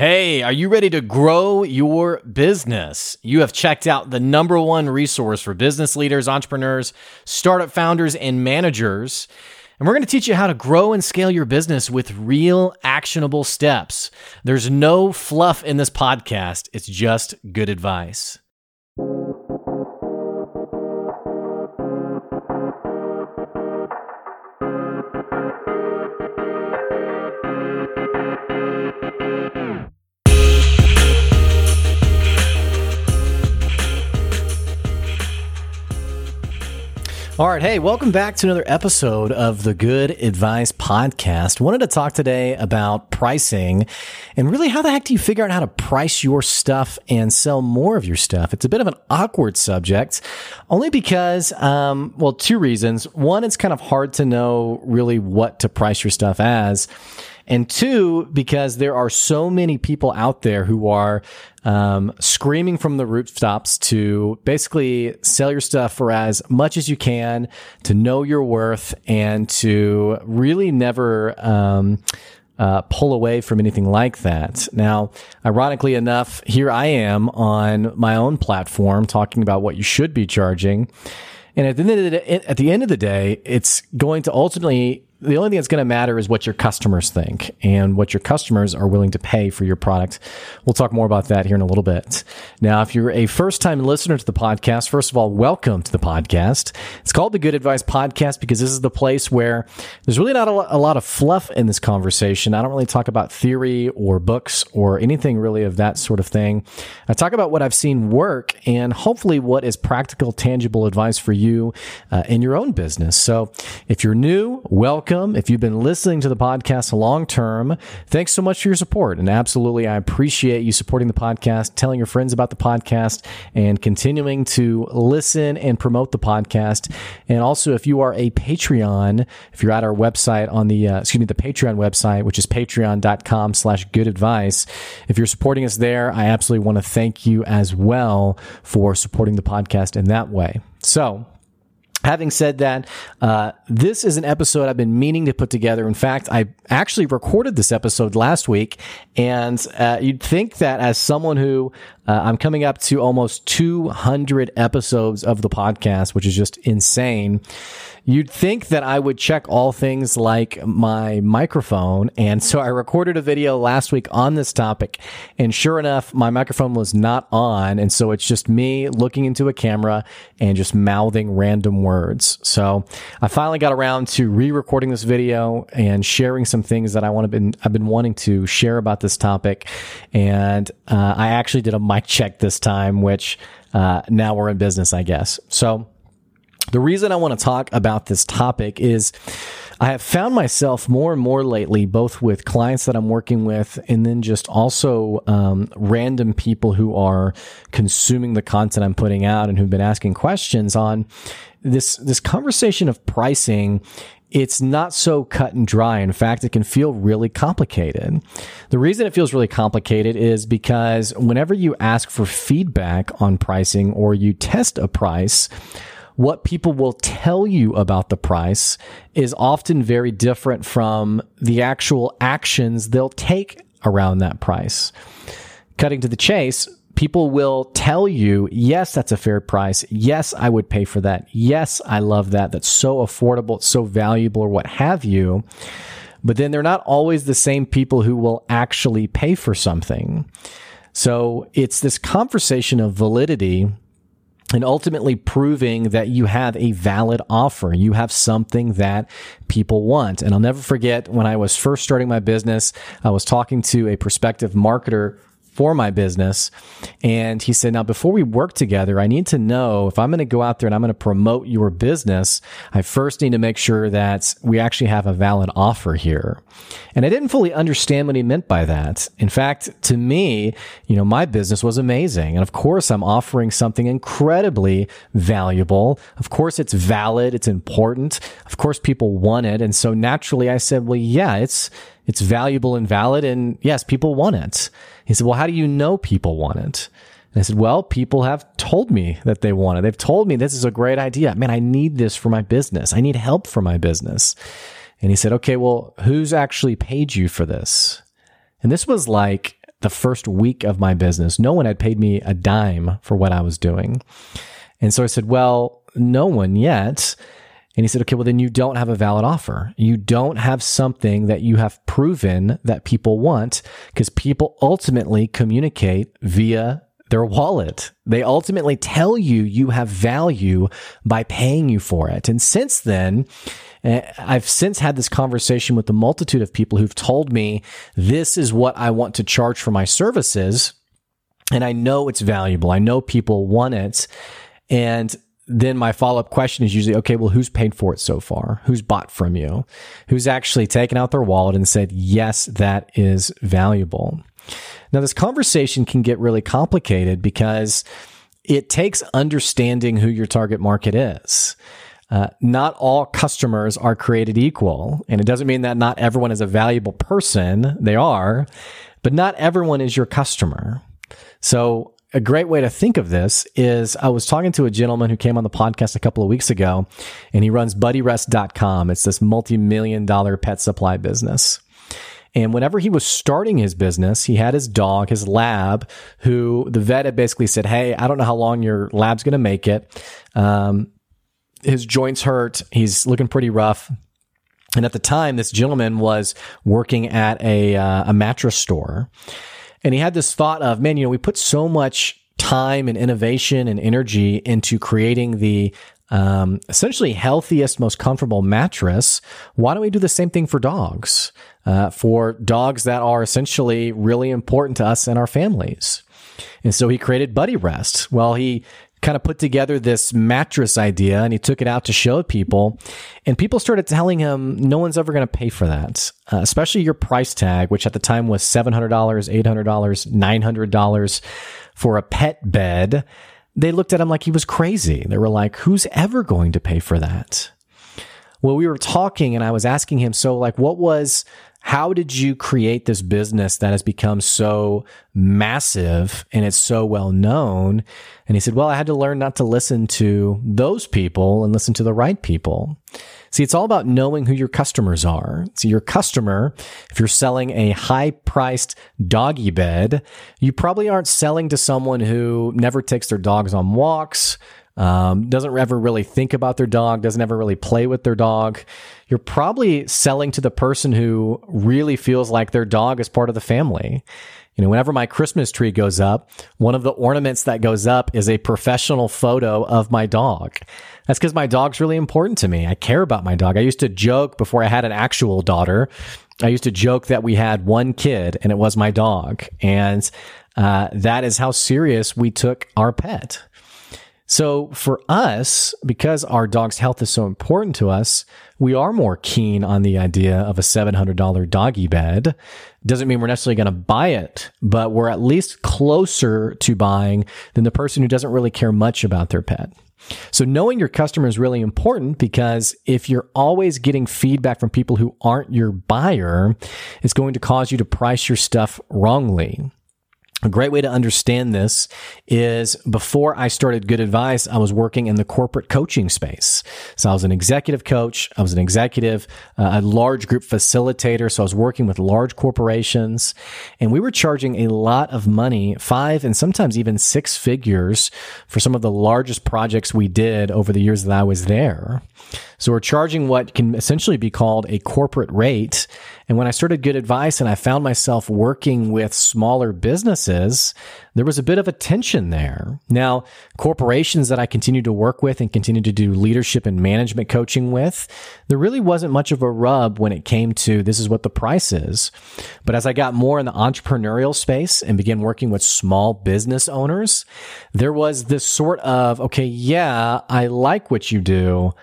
Hey, are you ready to grow your business? You have checked out the number one resource for business leaders, entrepreneurs, startup founders, and managers. And we're going to teach you how to grow and scale your business with real actionable steps. There's no fluff in this podcast, it's just good advice. All right. Hey, welcome back to another episode of the Good Advice Podcast. Wanted to talk today about pricing and really how the heck do you figure out how to price your stuff and sell more of your stuff? It's a bit of an awkward subject only because, um, well, two reasons. One, it's kind of hard to know really what to price your stuff as. And two, because there are so many people out there who are um, screaming from the rooftops to basically sell your stuff for as much as you can, to know your worth, and to really never. Um, uh, pull away from anything like that. Now, ironically enough, here I am on my own platform talking about what you should be charging. And at the end of the day, at the end of the day, it's going to ultimately the only thing that's going to matter is what your customers think and what your customers are willing to pay for your product. We'll talk more about that here in a little bit. Now, if you're a first time listener to the podcast, first of all, welcome to the podcast. It's called the Good Advice Podcast because this is the place where there's really not a, lot of fluff in this conversation. I don't really talk about theory or books or anything really of that sort of thing. I talk about what I've seen work and hopefully what is practical, tangible advice for you uh, in your own business. So if you're new, welcome welcome. If you've been listening to the podcast long term, thanks so much for your support. And absolutely, I appreciate you supporting the podcast, telling your friends about the podcast, and continuing to listen and promote the podcast. And also, if you are a Patreon, if you're at our website on the, uh, excuse me, the Patreon website, which is patreon.com slash good advice, if you're supporting us there, I absolutely want to thank you as well for supporting the podcast in that way. So, Having said that, uh, this is an episode I've been meaning to put together. In fact, I actually recorded this episode last week, and uh, you'd think that as someone who uh, I'm coming up to almost 200 episodes of the podcast, which is just insane. You'd think that I would check all things like my microphone. And so I recorded a video last week on this topic. And sure enough, my microphone was not on. And so it's just me looking into a camera and just mouthing random words. So I finally got around to re-recording this video and sharing some things that I want to been, I've been wanting to share about this topic. And uh, I actually did a mic check this time, which uh, now we're in business, I guess. So the reason I want to talk about this topic is I have found myself more and more lately, both with clients that I'm working with, and then just also um, random people who are consuming the content I'm putting out and who've been asking questions on this this conversation of pricing it's not so cut and dry. In fact, it can feel really complicated. The reason it feels really complicated is because whenever you ask for feedback on pricing or you test a price, what people will tell you about the price is often very different from the actual actions they'll take around that price. Cutting to the chase, people will tell you, yes, that's a fair price. Yes, I would pay for that. Yes, I love that. That's so affordable. It's so valuable or what have you. But then they're not always the same people who will actually pay for something. So it's this conversation of validity and ultimately proving that you have a valid offer. You have something that people want. And I'll never forget when I was first starting my business, I was talking to a prospective marketer for my business. And he said, now before we work together, I need to know if I'm going to go out there and I'm going to promote your business, I first need to make sure that we actually have a valid offer here. And I didn't fully understand what he meant by that. In fact, to me, you know, my business was amazing. And of course, I'm offering something incredibly valuable. Of course, it's valid. It's important. Of course, people want it. And so naturally I said, well, yeah, it's, it's valuable and valid. And yes, people want it. He said, well, how do you know people want it? And I said, well, people have told me that they want it. They've told me this is a great idea. Man, I need this for my business. I need help for my business. And he said, okay, well, who's actually paid you for this? And this was like the first week of my business. No one had paid me a dime for what I was doing. And so I said, well, no one yet. And he said, okay, well, then you don't have a valid offer. You don't have something that you have proven that people want because people ultimately communicate via their wallet. They ultimately tell you you have value by paying you for it. And since then, eh, I've since had this conversation with a multitude of people who've told me this is what I want to charge for my services. And I know it's valuable. I know people want it. And then my follow up question is usually, okay, well, who's paid for it so far? Who's bought from you? Who's actually taken out their wallet and said, yes, that is valuable? Now, this conversation can get really complicated because it takes understanding who your target market is. Uh, not all customers are created equal. And it doesn't mean that not everyone is a valuable person. They are, but not everyone is your customer. So a great way to think of this is I was talking to a gentleman who came on the podcast a couple of weeks ago and he runs buddyrest.com. It's this multi-million dollar pet supply business. And whenever he was starting his business, he had his dog, his lab, who the vet had basically said, Hey, I don't know how long your lab's going to make it. Um, his joints hurt. He's looking pretty rough. And at the time, this gentleman was working at a, uh, a mattress store. And he had this thought of, man, you know, we put so much time and innovation and energy into creating the um, essentially healthiest, most comfortable mattress. Why don't we do the same thing for dogs? Uh, for dogs that are essentially really important to us and our families. And so he created Buddy Rest. Well, he kind of put together this mattress idea and he took it out to show people. And people started telling him, no one's ever going to pay for that, uh, especially your price tag, which at the time was $700, $800, $900 for a pet bed they looked at him like he was crazy. They were like, who's ever going to pay for that? Well, we were talking and I was asking him, so like, what was, how did you create this business that has become so massive and it's so well known? And he said, well, I had to learn not to listen to those people and listen to the right people. See, it's all about knowing who your customers are. So your customer, if you're selling a high priced doggy bed, you probably aren't selling to someone who never takes their dogs on walks, um, doesn't ever really think about their dog, doesn't ever really play with their dog. You're probably selling to the person who really feels like their dog is part of the family. You know, whenever my Christmas tree goes up, one of the ornaments that goes up is a professional photo of my dog. That's because my dog's really important to me. I care about my dog. I used to joke before I had an actual daughter. I used to joke that we had one kid and it was my dog. And uh, that is how serious we took our pet. So for us, because our dog's health is so important to us, we are more keen on the idea of a $700 doggy bed. Doesn't mean we're necessarily going to buy it, but we're at least closer to buying than the person who doesn't really care much about their pet. So knowing your customer is really important because if you're always getting feedback from people who aren't your buyer, it's going to cause you to price your stuff wrongly. A great way to understand this is before I started Good Advice, I was working in the corporate coaching space. So I was an executive coach. I was an executive, uh, a large group facilitator. So I was working with large corporations and we were charging a lot of money, five and sometimes even six figures for some of the largest projects we did over the years that I was there. So we're charging what can essentially be called a corporate rate. And when I started Good Advice and I found myself working with smaller businesses, there was a bit of a tension there. Now, corporations that I continue to work with and continue to do leadership and management coaching with, there really wasn't much of a rub when it came to this is what the price is. But as I got more in the entrepreneurial space and began working with small business owners, there was this sort of, okay, yeah, I like what you do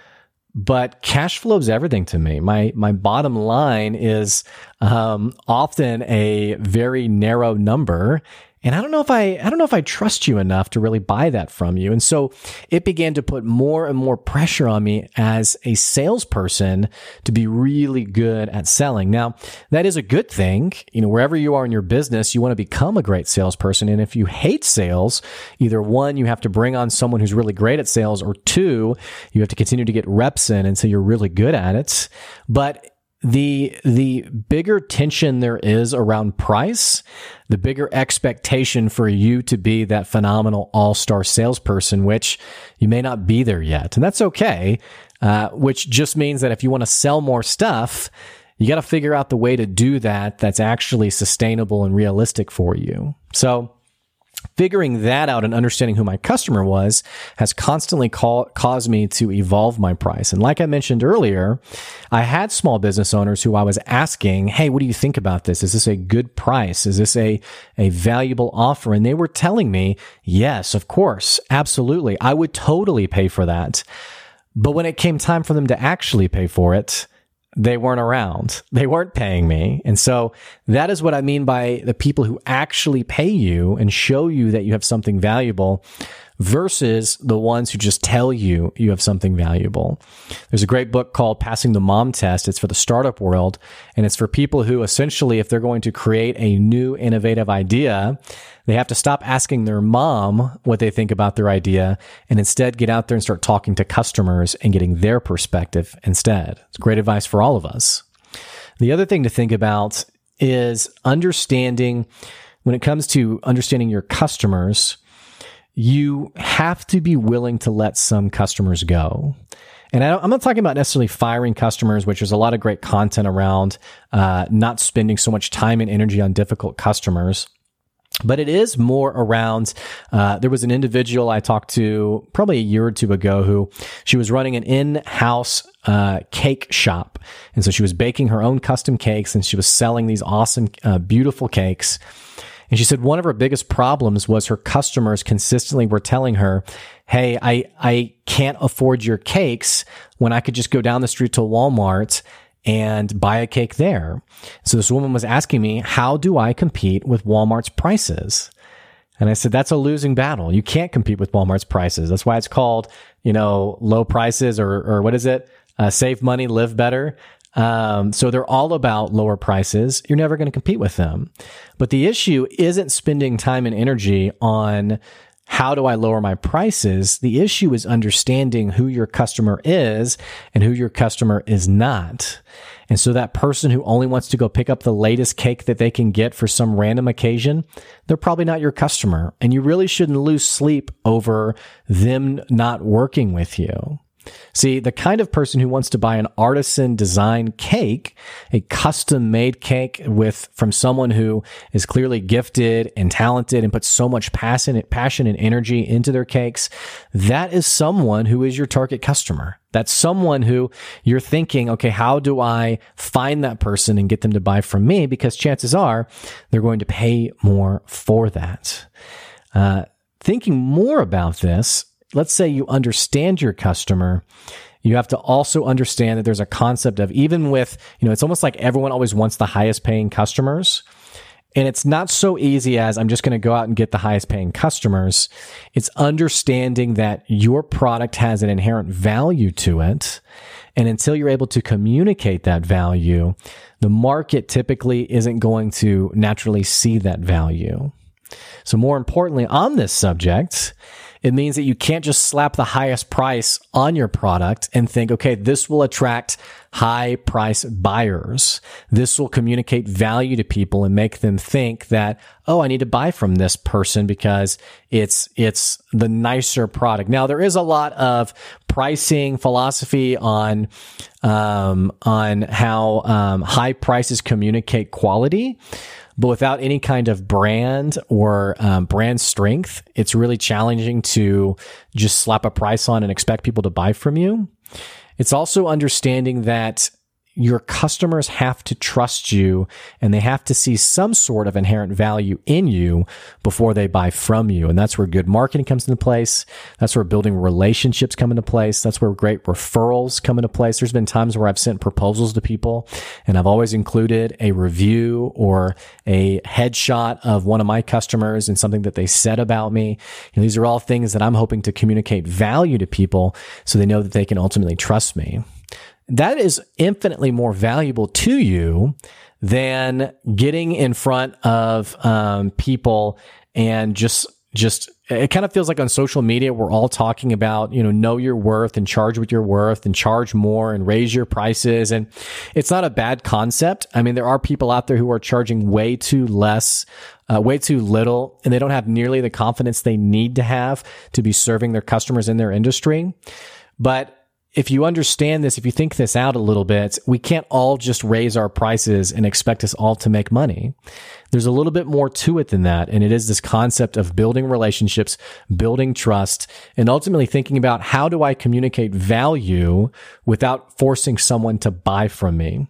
but cash flow is everything to me. My my bottom line is um, often a very narrow number, and I don't know if I, I don't know if I trust you enough to really buy that from you. And so it began to put more and more pressure on me as a salesperson to be really good at selling. Now, that is a good thing. You know, wherever you are in your business, you want to become a great salesperson. And if you hate sales, either one, you have to bring on someone who's really great at sales or two, you have to continue to get reps in and until you're really good at it. But the the bigger tension there is around price, the bigger expectation for you to be that phenomenal all star salesperson, which you may not be there yet, and that's okay. Uh, which just means that if you want to sell more stuff, you got to figure out the way to do that that's actually sustainable and realistic for you. So figuring that out and understanding who my customer was has constantly call, caused me to evolve my price. And like I mentioned earlier, I had small business owners who I was asking, Hey, what do you think about this? Is this a good price? Is this a, a valuable offer? And they were telling me, yes, of course, absolutely. I would totally pay for that. But when it came time for them to actually pay for it, they weren't around. They weren't paying me. And so that is what I mean by the people who actually pay you and show you that you have something valuable versus the ones who just tell you you have something valuable. There's a great book called Passing the Mom Test. It's for the startup world and it's for people who essentially, if they're going to create a new innovative idea, they have to stop asking their mom what they think about their idea and instead get out there and start talking to customers and getting their perspective instead. It's great advice for all of us. The other thing to think about is understanding when it comes to understanding your customers, you have to be willing to let some customers go. And I am not talking about necessarily firing customers, which there's a lot of great content around uh, not spending so much time and energy on difficult customers. But it is more around. Uh, there was an individual I talked to probably a year or two ago who she was running an in-house uh, cake shop, and so she was baking her own custom cakes, and she was selling these awesome, uh, beautiful cakes. And she said one of her biggest problems was her customers consistently were telling her, Hey, I, I can't afford your cakes when I could just go down the street to Walmart and buy a cake there. So this woman was asking me, how do I compete with Walmart's prices? And I said, that's a losing battle. You can't compete with Walmart's prices. That's why it's called, you know, low prices or, or what is it? Uh, save money, live better. Um, so they're all about lower prices. You're never going to compete with them. But the issue isn't spending time and energy on how do I lower my prices? The issue is understanding who your customer is and who your customer is not. And so that person who only wants to go pick up the latest cake that they can get for some random occasion, they're probably not your customer. And you really shouldn't lose sleep over them not working with you. See, the kind of person who wants to buy an artisan design cake, a custom made cake with from someone who is clearly gifted and talented and puts so much passion, passion and energy into their cakes, that is someone who is your target customer. That's someone who you're thinking, okay, how do I find that person and get them to buy from me? Because chances are they're going to pay more for that. Uh, thinking more about this, let's say you understand your customer, you have to also understand that there's a concept of even with, you know, it's almost like everyone always wants the highest paying customers. And it's not so easy as I'm just going to go out and get the highest paying customers. It's understanding that your product has an inherent value to it. And until you're able to communicate that value, the market typically isn't going to naturally see that value. So more importantly on this subject, it means that you can't just slap the highest price on your product and think, okay, this will attract high price buyers. This will communicate value to people and make them think that, oh, I need to buy from this person because it's, it's the nicer product. Now, there is a lot of pricing philosophy on, um, on how, um, high prices communicate quality but without any kind of brand or um, brand strength, it's really challenging to just slap a price on and expect people to buy from you. It's also understanding that your customers have to trust you and they have to see some sort of inherent value in you before they buy from you. And that's where good marketing comes into place. That's where building relationships come into place. That's where great referrals come into place. There's been times where I've sent proposals to people and I've always included a review or a headshot of one of my customers and something that they said about me. Know, these are all things that I'm hoping to communicate value to people so they know that they can ultimately trust me that is infinitely more valuable to you than getting in front of um, people and just just it kind of feels like on social media we're all talking about you know know your worth and charge what you're worth and charge more and raise your prices. And it's not a bad concept. I mean there are people out there who are charging way too less uh, way too little and they don't have nearly the confidence they need to have to be serving their customers in their industry. But if you understand this, if you think this out a little bit, we can't all just raise our prices and expect us all to make money. There's a little bit more to it than that. And it is this concept of building relationships, building trust, and ultimately thinking about how do I communicate value without forcing someone to buy from me?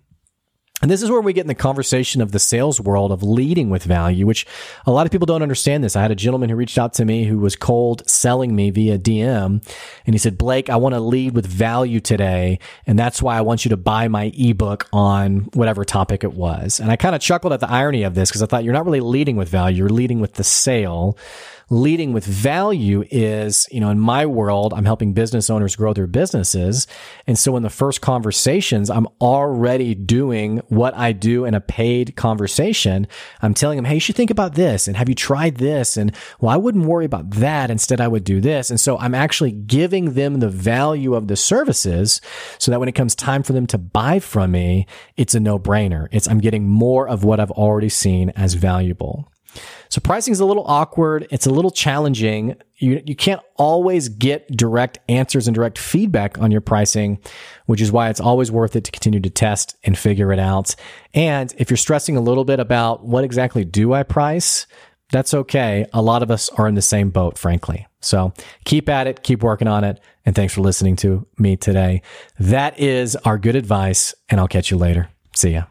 And this is where we get in the conversation of the sales world of leading with value, which a lot of people don't understand this. I had a gentleman who reached out to me who was cold selling me via DM. And he said, Blake, I want to lead with value today. And that's why I want you to buy my ebook on whatever topic it was. And I kind of chuckled at the irony of this because I thought you're not really leading with value. You're leading with the sale leading with value is, you know, in my world, I'm helping business owners grow their businesses. And so in the first conversations, I'm already doing what I do in a paid conversation. I'm telling them, Hey, you should think about this. And have you tried this? And well, I wouldn't worry about that. Instead, I would do this. And so I'm actually giving them the value of the services so that when it comes time for them to buy from me, it's a no brainer. It's I'm getting more of what I've already seen as valuable. So pricing is a little awkward. It's a little challenging. You, you can't always get direct answers and direct feedback on your pricing, which is why it's always worth it to continue to test and figure it out. And if you're stressing a little bit about what exactly do I price, that's okay. A lot of us are in the same boat, frankly. So keep at it, keep working on it. And thanks for listening to me today. That is our good advice, and I'll catch you later. See ya.